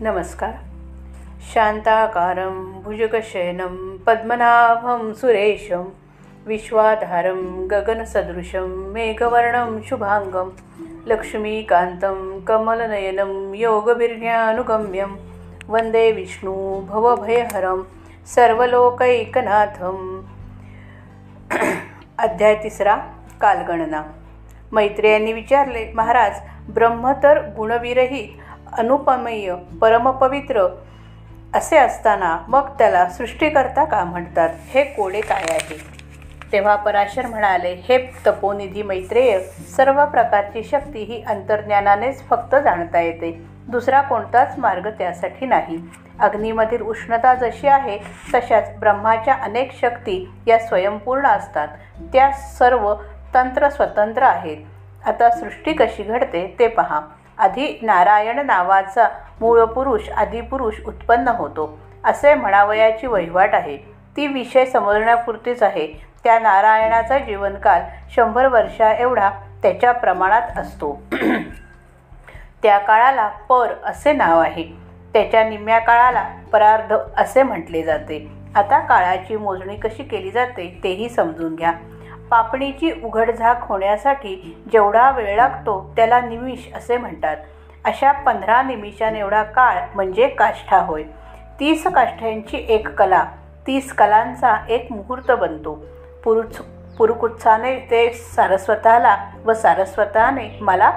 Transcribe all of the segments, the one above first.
नमस्कार. शांताकारं भुजगशयनं पद्मनाभं सुरेशं विश्वाधारं गगनसदृशं मेघवर्णं शुभाङ्गं लक्ष्मीकान्तं कमलनयनं योगभिर्ज्ञानुगम्यं वन्दे विष्णु भवभयहरं सर्वलोकैकनाथम्। अध्याय तिसरा कालगणना. मैत्रेयांनी विचारले महाराज ब्रह्म तर गुणविरहित अनुपमेय परमपवित्र असे असताना मग त्याला सृष्टीकर्ता का म्हणतात? हे कोडे काय आहे? तेव्हा पराशर म्हणाले हे तपोनिधी मैत्रेय सर्व प्रकारची शक्ती ही अंतर्ज्ञानानेच फक्त जाणता येते. दुसरा कोणताच मार्ग त्यासाठी नाही. अग्नीमधील उष्णता जशी आहे तशाच ब्रह्माच्या अनेक शक्ती या स्वयंपूर्ण असतात. त्या सर्व तंत्र स्वतंत्र आहेत. आता सृष्टी कशी घडते ते पहा. आधी नारायण नावाचा मूळ पुरुष आदिपुरुष उत्पन्न होतो. असे म्हणावयाची वहिवाट आहे. ती विषय समजण्यापुरतीच आहे. त्या नारायणाचा जीवनकाल शंभर वर्षा एवढा त्याच्या प्रमाणात असतो. त्या काळाला पर असे नाव आहे. त्याच्या निम्म्या काळाला परार्ध असे म्हटले जाते. आता काळाची मोजणी कशी केली जाते तेही समजून घ्या. पापणीची उघडझाक होण्यासाठी जेवढा वेळ लागतो त्याला निमिष असे म्हणतात. अशा पंधरा निमिषां एवढा काळ म्हणजे काष्ठा होय. तीस काष्ठांची एक कला. तीस कलांचा एक मुहूर्त बनतो. पुरुच पुरुकुत्साने ते सारस्वताला व सारस्वताने मला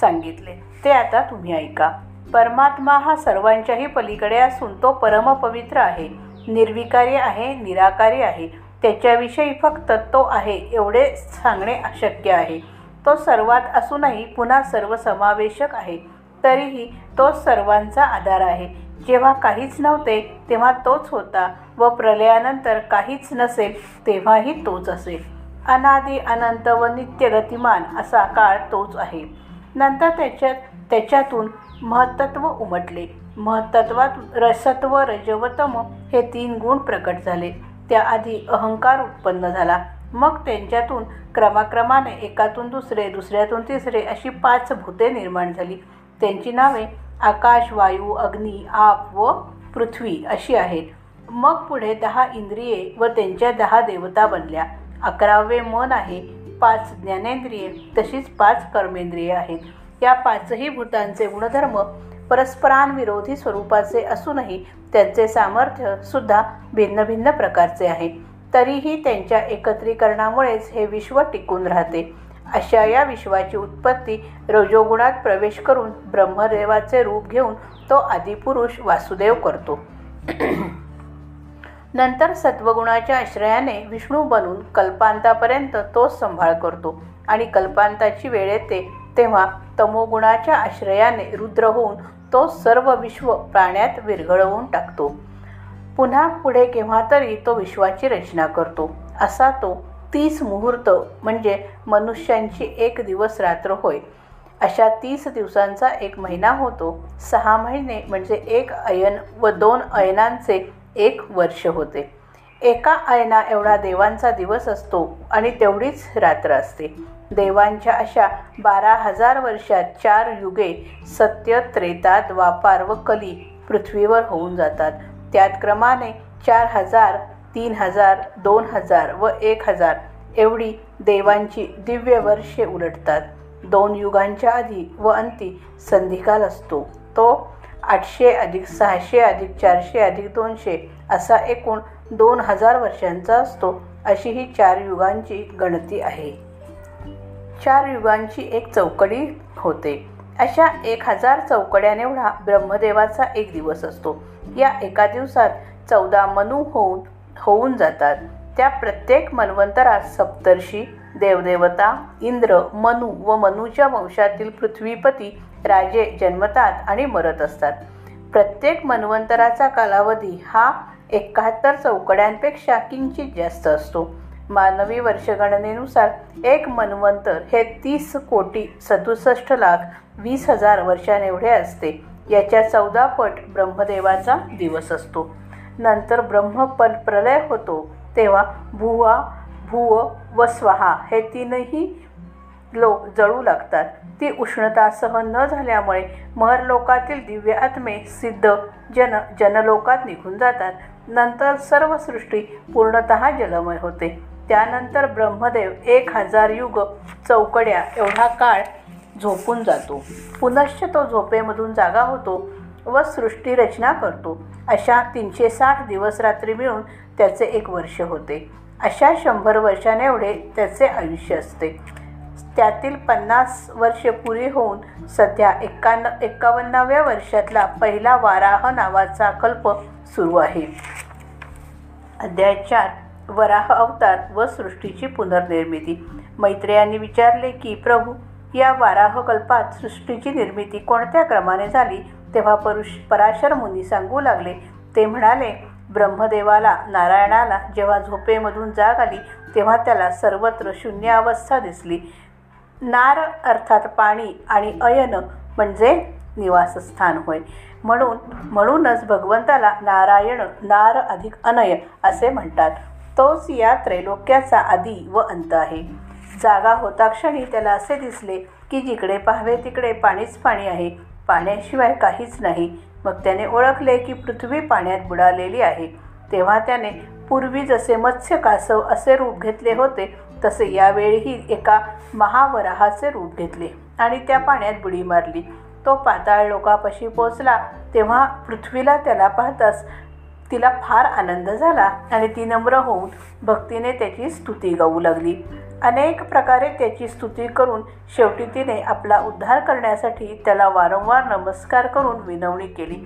सांगितले. ते आता तुम्ही ऐका. परमात्मा हा सर्वांच्याही पलीकडे असून तो परमपवित्र आहे. निर्विकारी आहे निराकारी आहे. त्याच्याविषयी फक्त तो आहे एवढे सांगणे अशक्य आहे. तो सर्वात असूनही पुन्हा सर्वसमावेशक आहे. तरीही तो सर्वांचा आधार आहे. जेव्हा काहीच नव्हते तेव्हा तोच होता व प्रलयानंतर काहीच नसेल तेव्हाही तोच असेल. अनादी अनंत व नित्य गतिमान असा काळ तोच आहे. नंतर त्याच्यात त्याच्यातून महत्त्व उमटले. महत्त्वात रसत्व रजवतम हे तीन गुण प्रकट झाले. त्याआधी अहंकार उत्पन्न झाला. मग त्यांच्यातून क्रमाक्रमाने एकातून दुसरे दुसऱ्यातून तिसरे अशी पाच भूते निर्माण झाली. त्यांची नावे आकाश वायू अग्नी आप व पृथ्वी अशी आहेत. मग पुढे दहा इंद्रिये व त्यांच्या दहा देवता बनल्या. अकरावे मन आहे पाच ज्ञानेंद्रिये तशीच पाच कर्मेंद्रिये आहेत. या पाचही भूतांचे गुणधर्म परस्परांविरोधी स्वरूपाचे असूनही त्यांचे सामर्थ्य सुद्धा भिन्न भिन्न प्रकारचे आहे. तरीही त्यांच्या एकत्रीकरणामुळेच हे विश्व टिकून राहते. अशा या विश्वाची उत्पत्ती रजोगुणात प्रवेश करून ब्रह्मदेवाचे रूप घेऊन तो आदिपुरुष वासुदेव करतो. नंतर सत्वगुणाच्या आश्रयाने विष्णू बनून कल्पांतापर्यंत तोच संभाळ करतो. आणि कल्पांताची वेळ येते तेव्हा तमोगुणाच्या आश्रयाने रुद्र होऊन तो सर्व विश्व प्राण्यात विरघळवून टाकतो. पुन्हा पुढे केव्हा तरी तो विश्वाची रचना करतो. असा तो तीस मुहूर्त म्हणजे मनुष्यांची एक दिवस रात्र होय. अशा तीस दिवसांचा एक महिना होतो. सहा महिने म्हणजे एक अयन व दोन अयनांचे एक वर्ष होते. एका अयना एवढा देवांचा दिवस असतो आणि तेवढीच रात्र असते. देवांच्या अशा बारा हजार वर्षात चार युगे सत्य त्रेता द्वापार व कली पृथ्वीवर होऊन जातात. त्यात क्रमाने चार हजार तीन हजार दोन हजार व एक हजार एवढी देवांची दिव्य वर्षे उलटतात. दोन युगांच्या आधी व अंती संधिकाल असतो. तो आठशे अधिक सहाशे अधिक चारशे अधिक दोनशे असा एकूण दोन हजार वर्षांचा असतो. अशी ही चार युगांची गणती आहे. चार युगांची एक चौकडी होते. अशा एक हजार चौकड्यानेवढा ब्रह्मदेवाचा एक दिवस असतो. या एका दिवसात चौदा मनू होऊन होऊन जातात. त्या प्रत्येक मन्वंतरात सप्तर्षी देवदेवता इंद्र मनु व मनुच्या वंशातील पृथ्वीपती राजे जन्मतात आणि मरत असतात. प्रत्येक मन्वंतराचा कालावधी हा एकाहत्तर चौकड्यांपेक्षा किंचित जास्त असतो. मानवी वर्षगणनेनुसार एक मन्वंतर हे तीस कोटी सदुसष्ट लाख वीस हजार वर्षांएवढे असते. याच्या चौदा पट ब्रह्मदेवाचा दिवस असतो. नंतर ब्रह्मपल प्रलय होतो. तेव्हा भुवा भुव व स्वाहा हे तीनही लोक जळू लागतात. ती उष्णता सहन न झाल्यामुळे महरलोकातील दिव्य आत्मे सिद्ध जन जनलोकात निघून जातात. नंतर सर्व सृष्टी पूर्णत जलमय होते. त्यानंतर ब्रह्मदेव एक हजार युग चौकड्या एवढा काळ झोपून जातो. पुनश्च तो झोपेमधून जागा होतो व सृष्टीरचना करतो. अशा तीनशे साठ दिवस रात्री मिळून त्याचे एक वर्ष होते. अशा शंभर वर्षाने एवढे त्याचे आयुष्य असते. त्यातील पन्नास वर्षे पुरी होऊन सध्या एक्कान्न एक्कावन्नाव्या वर्षातला पहिला वाराह नावाचा कल्प सुरू आहे. अध्याय चार. वराह अवतार व सृष्टीची पुनर्निर्मिती. मैत्रेयांनी विचारले की प्रभू या वाराह कल्पात सृष्टीची निर्मिती कोणत्या क्रमाने झाली? तेव्हा परुष पराशर मुनी सांगू लागले. ते म्हणाले ब्रह्मदेवाला नारायणाला जेव्हा झोपेमधून जाग आली तेव्हा त्याला सर्वत्र शून्य अवस्था दिसली. नार अर्थात पाणी आणि अयन म्हणजे निवासस्थान होय. म्हणून म्हणूनच भगवंताला नारायण नार अधिक अनय असे म्हणतात. तोच या त्रैलोक्याचा आदी व अंत आहे. जागा होता क्षणी त्याला असे दिसले की जिकडे पाहावे तिकडे पाणीच पाणी आहे. पाण्याशिवाय काहीच नाही. मग त्याने ओळखले की पृथ्वी पाण्यात बुडालेली आहे. तेव्हा त्याने पूर्वी जसे मत्स्य कासव असे रूप घेतले होते तसे यावेळीही एका महावराहाचे रूप घेतले आणि त्या पाण्यात बुडी मारली. तो पाताळ लोकापाशी पोचला तेव्हा पृथ्वीला त्याला पाहताच तिला फार आनंद झाला आणि ती नम्र होऊन भक्तीने त्याची स्तुती गाऊ लागली. अनेक प्रकारे त्याची स्तुती करून शेवटी तिने आपला उद्धार करण्यासाठी त्याला वारंवार नमस्कार करून विनवणी केली.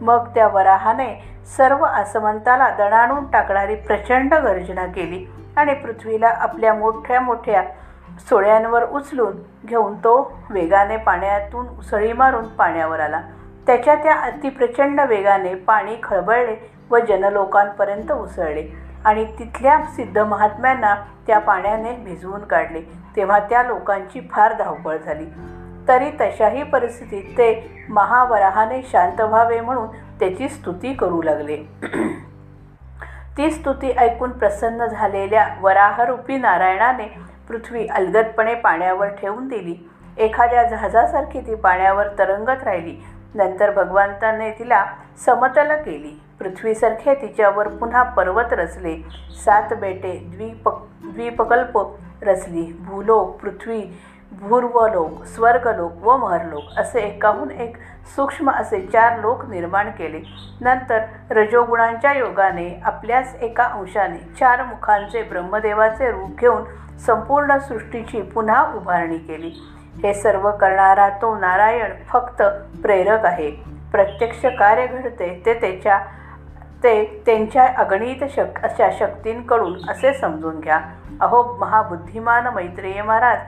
मग त्या वराहाने सर्व आसमंताला दणाणून टाकणारी प्रचंड गर्जना केली आणि पृथ्वीला आपल्या मोठ्या मोठ्या सोळ्यांवर उचलून घेऊन तो वेगाने पाण्यातून उसळी मारून पाण्यावर आला. त्याच्या त्या अतिप्रचंड वेगाने पाणी खळबळले व जनलोकांपर्यंत उसळले आणि तिथल्या सिद्ध महात्म्यांना त्या पाण्याने भिजवून काढले. तेव्हा त्या लोकांची फार धावपळ झाली. तरी तशाही परिस्थितीत ते महावराहाने शांत व्हावे म्हणून त्याची स्तुती करू लागले. ती स्तुती ऐकून प्रसन्न झालेल्या वराहरूपी नारायणाने पृथ्वी अलगदपणे पाण्यावर ठेवून दिली. एखाद्या जहाजासारखी ती पाण्यावर तरंगत राहिली. नंतर भगवंताने तिला समतल केली. पृथ्वीसारखे तिच्यावर पुन्हा पर्वत रचले. सात बेटे द्वीप द्वीपकल्प रचली. भूलोक पृथ्वी भूर्वलोक स्वर्गलोक व महरलोक असे एकाहून एक सूक्ष्म असे चार लोक निर्माण केले. नंतर रजोगुणांच्या योगाने आपल्याच एका अंशाने चार मुखांचे ब्रह्मदेवाचे रूप घेऊन संपूर्ण सृष्टीची पुन्हा उभारणी केली. हे सर्व करणारा तो नारायण फक्त प्रेरक आहे. प्रत्यक्ष कार्य घडते ते त्याच्या ते त्यांच्या अगणित शक अशा शक्तींकडून असे समजून घ्या. अहो महाबुद्धिमान मैत्रेय महाराज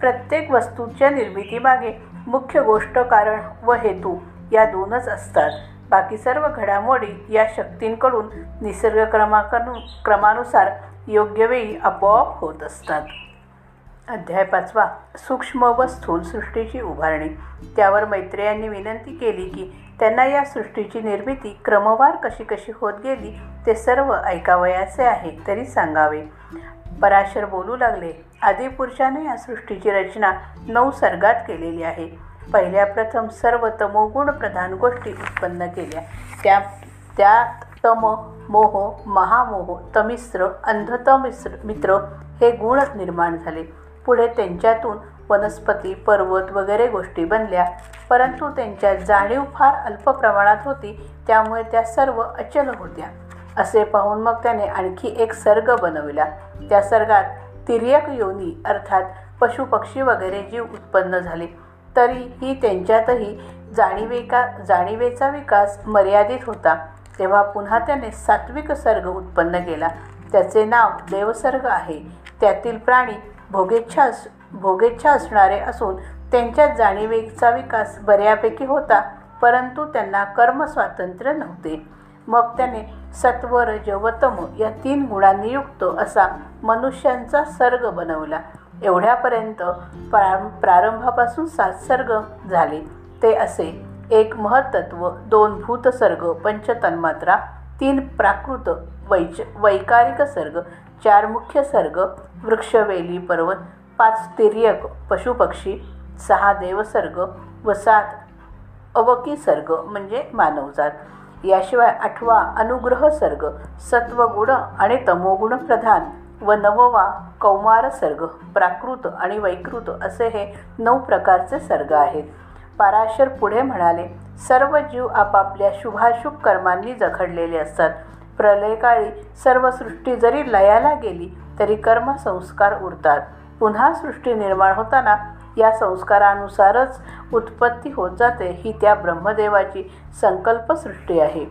प्रत्येक वस्तूच्या निर्मितीमागे मुख्य गोष्ट कारण व हेतू या दोनच असतात. बाकी सर्व घडामोडी या शक्तींकडून निसर्ग क्रमाकडून क्रमानुसार योग्य वेळी आपोआप होत असतात. अध्याय पाचवा. सूक्ष्म व स्थूल सृष्टीची उभारणी. त्यावर मैत्रेयांनी विनंती केली की त्यांना या सृष्टीची निर्मिती क्रमवार कशी कशी होत गेली ते सर्व ऐकावयाचे आहे तरी सांगावे. पराशर बोलू लागले आदिपुरुषाने या सृष्टीची रचना नऊ सर्गात केलेली आहे. पहिल्या प्रथम सर्व तमोगुण प्रधान गोष्टी उत्पन्न केल्या. त्या त्या तम मोह महामोह तमिश्र अंधतमिस्र मित्र हे गुण निर्माण झाले. पुढे त्यांच्यातून वनस्पती पर्वत वगैरे गोष्टी बनल्या. परंतु त्यांच्या जाणीव फार अल्प प्रमाणात होती त्यामुळे त्या सर्व अचल होत्या. असे पाहून मग त्याने आणखी एक सर्ग बनविला. त्या सर्गात तिर्यक योनी अर्थात पशुपक्षी वगैरे जीव उत्पन्न झाले. तरीही त्यांच्यातही जाणीवेका जाणीवेचा विकास मर्यादित होता. तेव्हा पुन्हा त्याने सात्विक सर्ग उत्पन्न केला. त्याचे नाव देवसर्ग आहे. त्यातील प्राणी भोगेच्छा भोगेच्छा असणारे असून त्यांच्या जाणीवेचा विकास बऱ्यापैकी होता परंतु त्यांना कर्मस्वातंत्र्य नव्हते. मग त्याने सत्व रजवतम या तीन गुणांनी युक्त असा मनुष्यांचा सर्ग बनवला. एवढ्यापर्यंत प्रा प्रारंभापासून सात सर्ग झाले. ते असे एक महत्त्व दोन भूतसर्ग पंचतन्मात्रा तीन प्राकृत वैच वैकारिक सर्ग चार मुख्य सर्ग वृक्षवेली पर्वत पाच तिर्यक पशुपक्षी सहा देवसर्ग व सात अवकी सर्ग म्हणजे मानवजात. याशिवाय आठवा अनुग्रह सर्ग सत्वगुण आणि तमोगुण प्रधान व नववा कौमार सर्ग प्राकृत आणि वैकृत असे हे नऊ प्रकारचे सर्ग आहेत. पाराशर पुढे म्हणाले सर्व जीव आपापल्या शुभाशुभ कर्मांनी जखडलेले असतात. प्रलयकाळी सर्व सृष्टी जरी लयाला गेली तरी कर्मसंस्कार उरतात. पुन्हा सृष्टी निर्माण होताना या संस्कारानुसारच उत्पत्ती होत जाते ही त्या ब्रह्मदेवाची संकल्पसृष्टी आहे.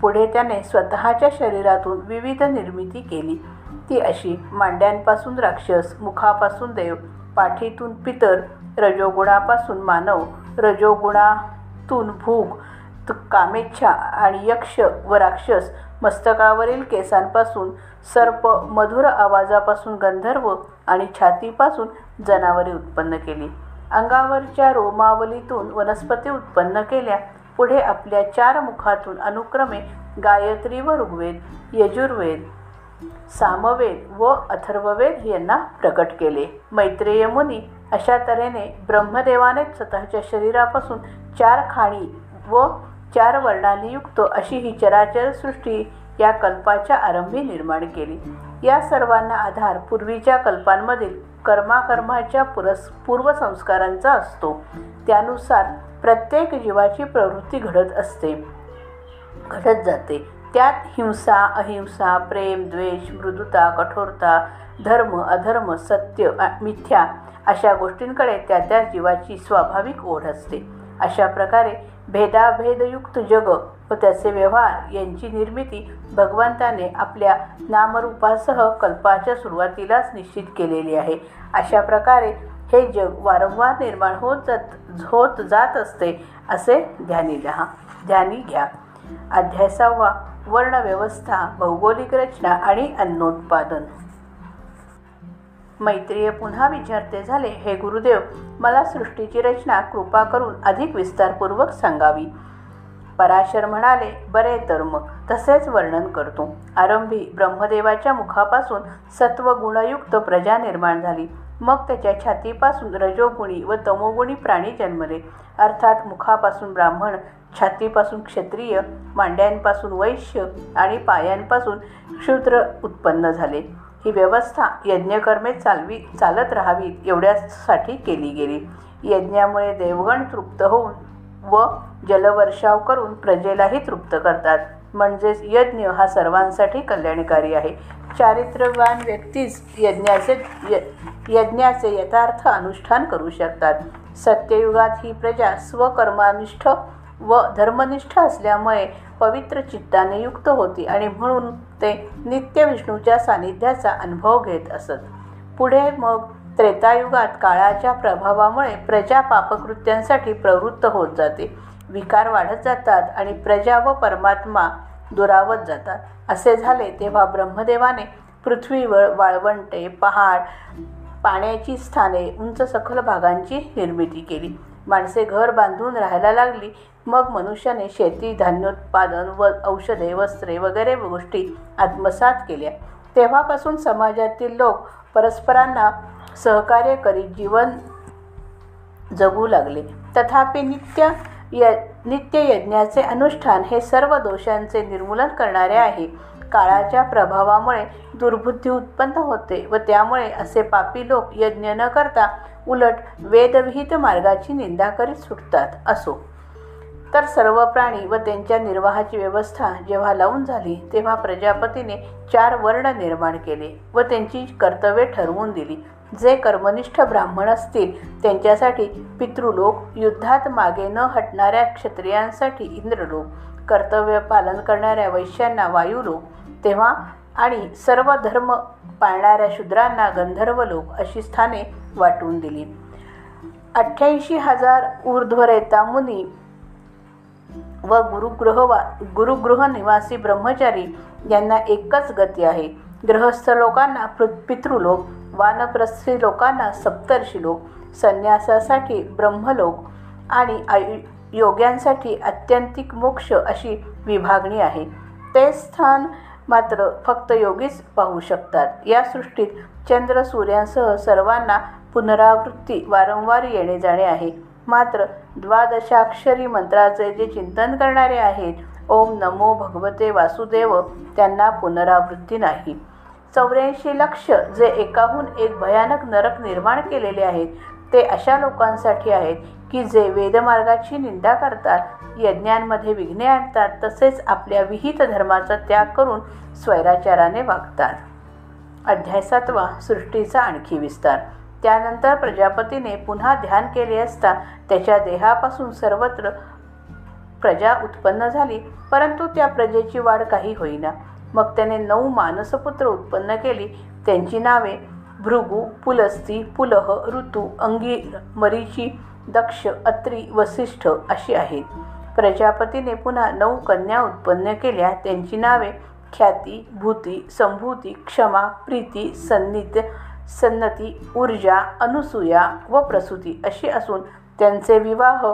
पुढे त्याने स्वतःच्या शरीरातून विविध निर्मिती केली. ती अशी मांड्यांपासून राक्षस मुखापासून देव पाठीतून पितर रजोगुणापासून मानव रजोगुणातून भूक कामेच्छा आणि यक्ष व राक्षस मस्तकावरील केसांपासून सर्प मधुर आवाजापासून गंधर्व आणि छातीपासून जनावरे उत्पन्न केली. अंगावरच्या रोमावलीतून वनस्पती उत्पन्न केल्या. पुढे आपल्या चार मुखातून अनुक्रमे गायत्री व ऋग्वेद यजुर्वेद सामवेद व अथर्ववेद यांना प्रकट केले. मैत्रेय मुनी अशा तऱ्हेने ब्रह्मदेवाने स्वतःच्या शरीरापासून चार खाणी व चार वर्णांनी युक्त अशी ही चराचर सृष्टी या कल्पाच्या आरंभी निर्माण केली. या सर्वांना आधार पूर्वीच्या कल्पांमधील कर्माकर्माच्या पुरस पूर्वसंस्कारांचा असतो. त्यानुसार प्रत्येक जीवाची प्रवृत्ती घडत असते. घडत जाते. त्यात हिंसा अहिंसा प्रेम द्वेष मृदुता कठोरता धर्म अधर्म सत्य मिथ्या अशा गोष्टींकडे त्या त्या जीवाची स्वाभाविक ओढ असते. अशा प्रकारे भेदाभेदयुक्त जग व त्याचे व्यवहार यांची निर्मिती भगवंताने आपल्या नामरूपासह कल्पाच्या सुरुवातीलाच निश्चित केलेली आहे. अशा प्रकारे हे जग वारंवार निर्माण होत जात होत जात असते असे ध्यानी लहा ध्यानी घ्या. अध्याय सहावा वर्णव्यवस्था भौगोलिक रचना आणि अन्नोत्पादन. मैत्रीय पुन्हा विचारते झाले हे गुरुदेव मला सृष्टीची रचना कृपा करून अधिक विस्तारपूर्वक सांगावी. पराशर म्हणाले बरे तर मग तसेच वर्णन करतो. आरंभी ब्रह्मदेवाच्या मुखापासून सत्वगुणयुक्त प्रजा निर्माण झाली. मग त्याच्या छातीपासून रजोगुणी व तमोगुणी प्राणी जन्मले. अर्थात मुखापासून ब्राह्मण छातीपासून क्षत्रिय मांड्यांपासून वैश्य आणि पायांपासून क्षुद्र उत्पन्न झाले. ही व्यवस्था यज्ञकर्मे चालवी चालत राहावीत एवढ्यासाठी केली गेली. यज्ञामुळे देवगण तृप्त होऊन व जलवर्षाव करून प्रजेलाही तृप्त करतात. म्हणजेच यज्ञ हा सर्वांसाठी कल्याणकारी आहे. चारित्र्यवान व्यक्तीच यज्ञाचे यज्ञाचे यथार्थ अनुष्ठान करू शकतात. सत्ययुगात ही प्रजा स्वकर्मानिष्ठ व धर्मनिष्ठ असल्यामुळे पवित्र चित्ताने युक्त होती आणि म्हणून ते नित्य विष्णूच्या सानिध्याचा अनुभव घेत असत. पुढे मग त्रेतायुगात काळाच्या प्रभावामुळे प्रजा पापकृत्यांसाठी प्रवृत्त होत जाते. विकार वाढत जातात आणि प्रजा व परमात्मा दुरावत जातात. असे झाले तेव्हा ब्रह्मदेवाने पृथ्वीवर वाळवंटे पहाड पाण्याची स्थाने उंच सखल भागांची निर्मिती केली. माणसे घर बांधून राहायला लागली मग मनुष्याने शेती धान्योत्पादन व औषधे वस्त्रे वगैरे गोष्टी आत्मसात केल्या. तेव्हापासून समाजातील लोक परस्परांना सहकार्य करीत जीवन जगू लागले. तथापि नित्य य नित्य यज्ञाचे अनुष्ठान हे सर्व दोषांचे निर्मूलन करणारे आहे. काळाच्या प्रभावामुळे दुर्बुद्धी उत्पन्न होते व त्यामुळे असे पापी लोक यज्ञ न करता उलट वेदविहित मार्गाची निंदा करीत सुटतात असो. तर सर्व प्राणी व त्यांच्या निर्वाहाची व्यवस्था जेव्हा लावून झाली तेव्हा प्रजापतीने चार वर्ण निर्माण केले व त्यांची कर्तव्ये ठरवून दिली. जे कर्मनिष्ठ ब्राह्मण असतील त्यांच्यासाठी पितृलोक युद्धात मागे न हटणाऱ्या क्षत्रियांसाठी इंद्रलोक कर्तव्य पालन करणाऱ्या वैश्यांना वायुलोक तेव्हा आणि सर्व धर्म पाळणाऱ्या शूद्रांना गंधर्व लोक अशी स्थाने वाटून दिली. अठ्ठ्याऐंशी हजार ऊर्ध्वरेता मुनी व गुरुग्रह वा गुरुगृह निवासी ब्रह्मचारी यांना एकच गती आहे. ग्रहस्थ लोकांना पितृलोक वानप्रस्थी लोकांना सप्तर्षी लोक संन्यासासाठी ब्रह्मलोक आणि आयु योग्यांसाठी अत्यंतिक मोक्ष अशी विभागणी आहे. ते स्थान मात्र फक्त योगीच पाहू शकतात. या सृष्टीत चंद्र सूर्यांसह सर्वांना पुनरावृत्ती वारंवार येणे जाणे आहे. मात्र द्वादशाक्षरी मंत्राचे जे चिंतन करणारे आहेत ओम नमो भगवते वासुदेव त्यांना पुनरावृत्ती नाही. चौऱ्याऐंशी लक्ष जे एकाहून एक भयानक नरक निर्माण केलेले आहेत ते अशा लोकांसाठी आहेत की जे वेदमार्गाची निंदा करतात यज्ञांमध्ये विघ्ने आणतात तसेच आपल्या विहित धर्माचा त्याग करून स्वैराचाराने वागतात. अध्याय सातवा सृष्टीचा आणखी विस्तार. त्यानंतर प्रजापतीने पुन्हा ध्यान केले असता त्याच्या देहापासून सर्वत्र प्रजा उत्पन्न झाली परंतु त्या प्रजेची वाढ काही होईना. मग त्याने नऊ मानसपुत्र उत्पन्न केली. त्यांची नावे भृगु पुलस्ती पुलह ऋतू अंगीर मरीची दक्ष अत्री वसिष्ठ अशी आहेत. प्रजापतीने पुन्हा नऊ कन्या उत्पन्न केल्या. त्यांची नावे ख्याती भूती संभूती क्षमा प्रीती सन्नित्य सन्नती ऊर्जा अनुसूया व प्रसूती अशी असून त्यांचे विवाह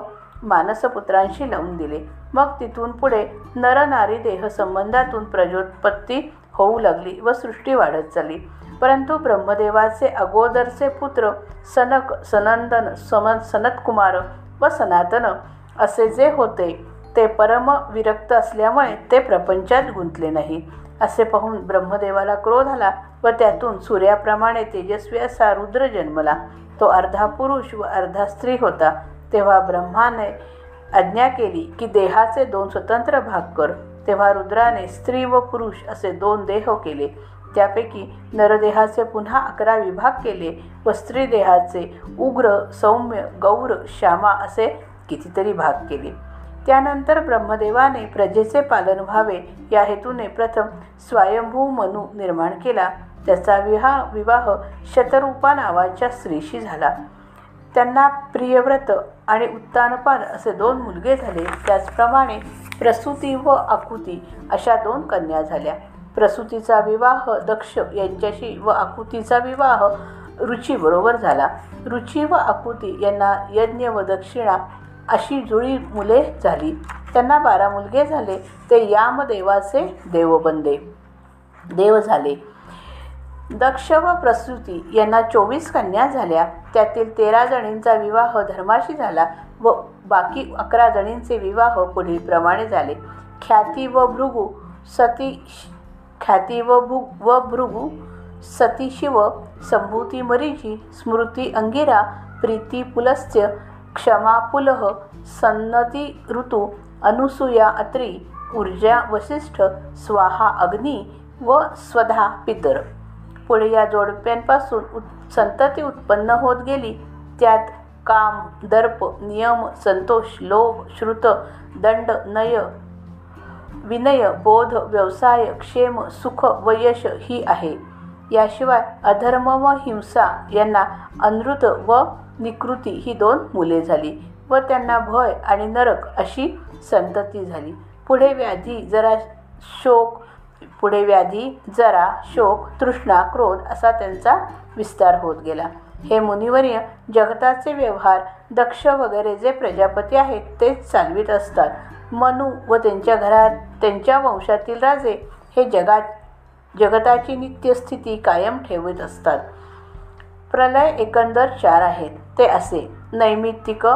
मानसपुत्रांशी लावून दिले. मग तिथून पुढे नरनारी देहसंबंधातून प्रजोत्पत्ती होऊ लागली व सृष्टी वाढत चालली. परंतु ब्रह्मदेवाचे अगोदरचे पुत्र सनक सनंदन सम सनतकुमार व सनातन असे जे होते ते परम विरक्त असल्यामुळे ते प्रपंचात गुंतले नाही. असे पाहून ब्रह्मदेवाला क्रोध आला व त्यातून सूर्याप्रमाणे तेजस्वी असा रुद्र जन्मला. तो अर्धा पुरुष व अर्धा स्त्री होता. तेव्हा ब्रह्माने आज्ञा केली की देहाचे दोन स्वतंत्र भाग कर. तेव्हा रुद्राने स्त्री व पुरुष असे दोन देह केले. त्यापैकी नरदेहाचे पुन्हा अकरा विभाग केले व स्त्री देहाचे उग्र सौम्य गौर श्यामा असे कितीतरी भाग केले. त्यानंतर ब्रह्मदेवाने प्रजेचे पालन व्हावे या हेतूने प्रथम स्वयंभू मनू निर्माण केला. त्याचा विहा विवाह शतरूपा नावाच्या स्त्रीशी झाला. त्यांना प्रियव्रत आणि उत्तानपान असे दोन मुलगे झाले. त्याचप्रमाणे प्रसूती व आकुती अशा दोन कन्या झाल्या. प्रसूतीचा विवाह दक्ष यांच्याशी व आकुतीचा विवाह रुचीबरोबर झाला. रुची व आकुती यांना यज्ञ व दक्षिणा अशी जुळी मुले झाली. त्यांना बारा मुलगे झाले. ते यामदेवाचे देवबंदे. देव झाले. दक्ष व प्रसूती यांना चोवीस कन्या झाल्या. त्यातील तेरा जणींचा विवाह धर्माशी झाला व बाकी अकरा जणींचे विवाह पुढीलप्रमाणे झाले. ख्याती व भृगू सती ख्याती व भू व भृगू सती शिव संभूती मरीची स्मृती अंगिरा प्रीती पुलस्त्य क्षमापुलः सन्नती ऋतू अनुसूया अत्री ऊर्जा वसिष्ठ स्वाहा अग्नी व स्वधा पितर. पुढे या जोडप्यांपासून उत् संतती उत्पन्न होत गेली. त्यात काम दर्प नियम संतोष लोभ श्रुत दंड नय विनय बोध व्यवसाय क्षेम सुख व यश ही आहे. याशिवाय अधर्म व हिंसा यांना अनृत व निकृती ही दोन मुले झाली व त्यांना भय आणि नरक अशी संतती झाली. पुढे व्याधी जरा शोक पुढे व्याधी जरा शोक तृष्णा क्रोध असा त्यांचा विस्तार होत गेला. हे मुनिवर्य जगताचे व्यवहार दक्ष वगैरे जे प्रजापती आहेत तेच चालवित असतात. मनु व त्यांच्या घरात त्यांच्या वंशातील राजे हे जगात जगताची नित्यस्थिती कायम ठेवत असतात. प्रलय एकंदर चार आहेत. ते असे नैमित्तिक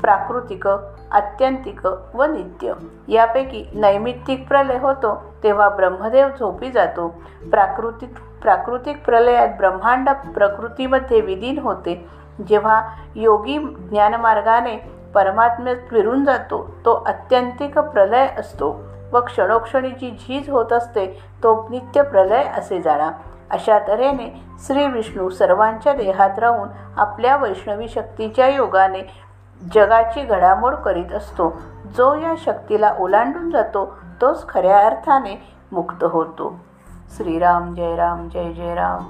प्राकृतिक आत्यंतिक व नित्य. यापैकी नैमित्तिक प्रलय होतो तेव्हा ब्रह्मदेव झोपी जातो. प्राकृतिक प्राकृतिक प्रलयात ब्रह्मांड प्रकृतीमध्ये विलीन होते. जेव्हा योगी ज्ञानमार्गाने परमात्म्यात फिरून जातो तो अत्यंतिक प्रलय असतो व क्षणोक्षणीची झीज होत असते तो नित्य प्रलय असे जाणा. अशा तऱ्हेने श्री विष्णू सर्वांच्या देहात राहून आपल्या वैष्णवी शक्तीच्या योगाने जगाची घडामोड करीत असतो. जो या शक्तीला ओलांडून जातो तोच खऱ्या अर्थाने मुक्त होतो. श्रीराम जय राम जय जय राम.